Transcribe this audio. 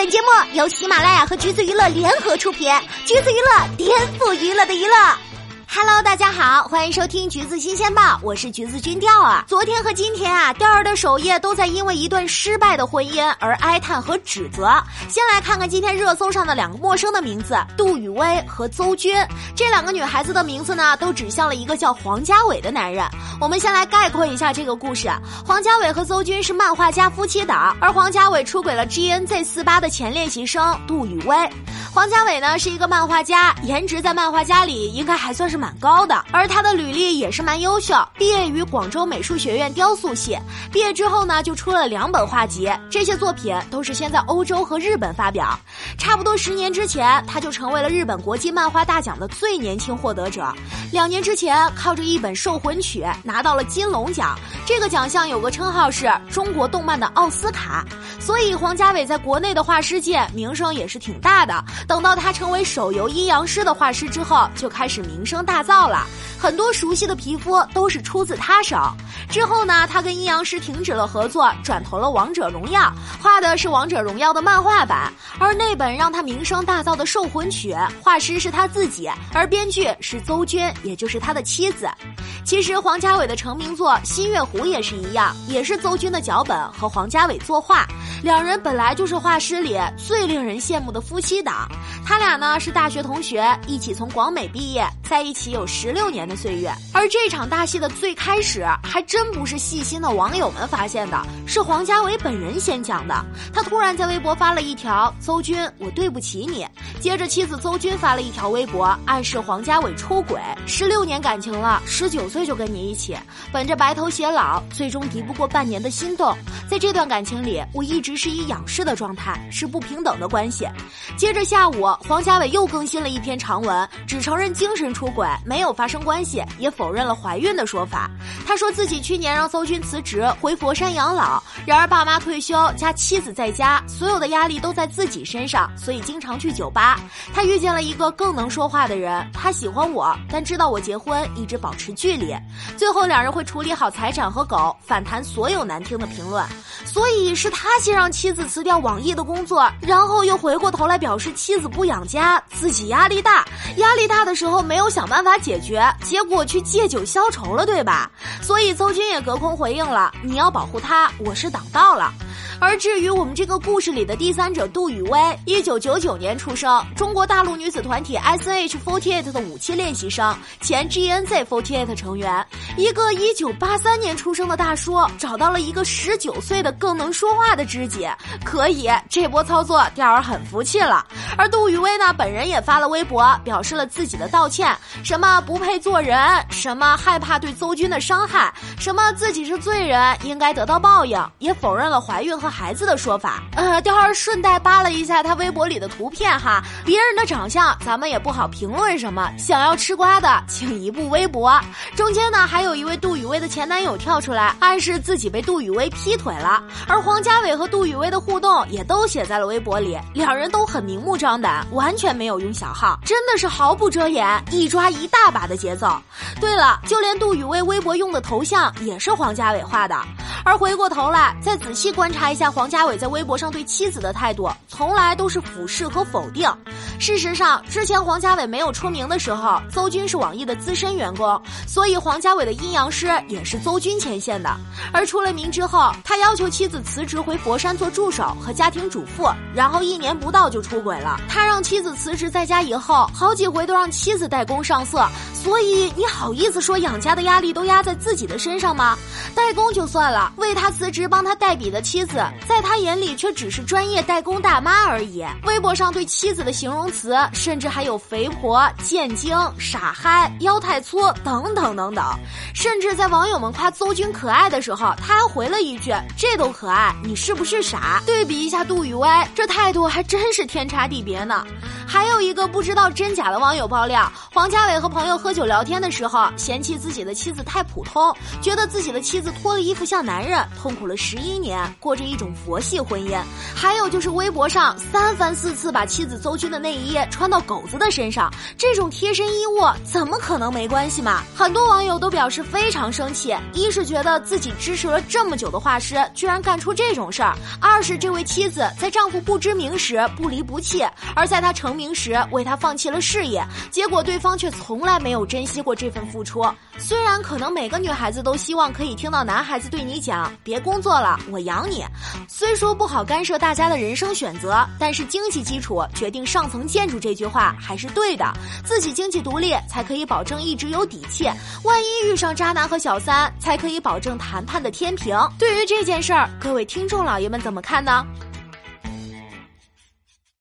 本节目由喜马拉雅和橘子娱乐联合出品，橘子娱乐颠覆娱乐的娱乐。Hello，大家好，欢迎收听《橘子新鲜报》，我是橘子君调啊。昨天和今天啊，调儿的首页都在因为一段失败的婚姻而哀叹和指责。先来看看今天热搜上的两个陌生的名字：杜雨薇和邹军。这两个女孩子的名字呢，都指向了一个叫黄家伟的男人。我们先来概括一下这个故事：黄家伟和邹军是漫画家夫妻档，而黄家伟出轨了 GNZ 四八的前练习生杜雨薇。黄家伟呢是一个漫画家，颜值在漫画家里应该还算是蛮高的，而他的履历也是蛮优秀，毕业于广州美术学院雕塑系，毕业之后呢就出了两本画集，这些作品都是先在欧洲和日本发表。差不多十年之前，他就成为了日本国际漫画大奖的最年轻获得者。两年之前，靠着一本《兽魂曲》拿到了金龙奖，这个奖项有个称号是中国动漫的奥斯卡。所以黄家伟在国内的画师界名声也是挺大的。等到他成为手游阴阳师的画师之后，就开始名声大噪了。很多熟悉的皮肤都是出自他手。之后呢，他跟阴阳师停止了合作，转投了王者荣耀，画的是王者荣耀的漫画版。而那本让他名声大噪的《兽魂曲》，画师是他自己，而编剧是邹娟，也就是他的妻子。其实黄家伟的成名作《新月湖》也是一样，也是邹君的脚本和黄家伟作画。两人本来就是画师里最令人羡慕的夫妻档，他俩呢是大学同学，一起从广美毕业，在一起有十六年的岁月。而这场大戏的最开始，还真不是细心的网友们发现的，是黄家伟本人先讲的。他突然在微博发了一条：“邹军，我对不起你。”接着妻子邹军发了一条微博，暗示黄家伟出轨。十六年感情了，十九岁就跟你一起，本着白头偕老，最终敌不过半年的心动。在这段感情里，我一直。是以仰视的状态，是不平等的关系。接着下午，黄家伟又更新了一篇长文，只承认精神出出轨，没有发生关系，也否认了怀孕的说法。他说自己去年让邹军辞职回佛山养老，然而爸妈退休加妻子在家，所有的压力都在自己身上，所以经常去酒吧。他遇见了一个更能说话的人，他喜欢我，但知道我结婚，一直保持距离。最后两人会处理好财产和狗，反弹所有难听的评论。所以是他先。让妻子辞掉网易的工作，然后又回过头来表示妻子不养家，自己压力大，压力大的时候没有想办法解决，结果去借酒消愁了，对吧？所以邹军也隔空回应了：“你要保护他，我是挡道了。”而至于我们这个故事里的第三者杜雨薇，一九九九年出生，中国大陆女子团体 S.H.Forty eight 的武器练习生，前 G N Z forty eight 成员。一个一九八三年出生的大叔，找到了一个十九岁的更能说话的知己，可以，这波操作钓儿很服气了。而杜雨薇呢，本人也发了微博，表示了自己的道歉，什么不配做人，什么害怕对邹军的伤害，什么自己是罪人，应该得到报应，也否认了怀孕和。孩子的说法，呃，钓儿顺带扒了一下他微博里的图片哈，别人的长相咱们也不好评论什么。想要吃瓜的，请移步微博。中间呢，还有一位杜雨薇的前男友跳出来，暗示自己被杜雨薇劈腿了。而黄家伟和杜雨薇的互动也都写在了微博里，两人都很明目张胆，完全没有用小号，真的是毫不遮掩，一抓一大把的节奏。对了，就连杜雨薇微博用的头像也是黄家伟画的。而回过头来再仔细观察一下黄家伟在微博上对妻子的态度，从来都是俯视和否定。事实上，之前黄家伟没有出名的时候，邹军是网易的资深员工，所以黄家伟的阴阳师也是邹军牵线的。而出了名之后，他要求妻子辞职回佛山做助手和家庭主妇，然后一年不到就出轨了。他让妻子辞职在家以后，好几回都让妻子代工上色。所以你好意思说养家的压力都压在自己的身上吗？代工就算了，为他辞职帮他代笔的妻子，在他眼里却只是专业代工大妈而已。微博上对妻子的形容词，甚至还有肥婆、贱精、傻嗨、腰太粗等等等等。甚至在网友们夸邹军可爱的时候，他还回了一句：“这都可爱，你是不是傻？”对比一下杜雨薇，这态度还真是天差地别呢。还有一个不知道真假的网友爆料，黄家伟和朋友喝酒聊天的时候，嫌弃自己的妻子太普通，觉得自己的妻子脱了衣服像男男人，痛苦了十一年，过着一种佛系婚姻。还有就是微博上三番四次把妻子邹军的内衣穿到狗子的身上，这种贴身衣物怎么可能没关系嘛？很多网友都表示非常生气，一是觉得自己支持了这么久的画师居然干出这种事儿，二是这位妻子在丈夫不知名时不离不弃，而在他成名时为他放弃了事业，结果对方却从来没有珍惜过这份付出。虽然可能每个女孩子都希望可以听到男孩子对你讲“别工作了，我养你”，虽说不好干涉大家的人生选择，但是经济基础决定上层建筑这句话还是对的。自己经济独立才可以保证一直有底气，万一遇上渣男和小三，才可以保证谈判的天平。对于这件事儿，各位听众老爷们怎么看呢？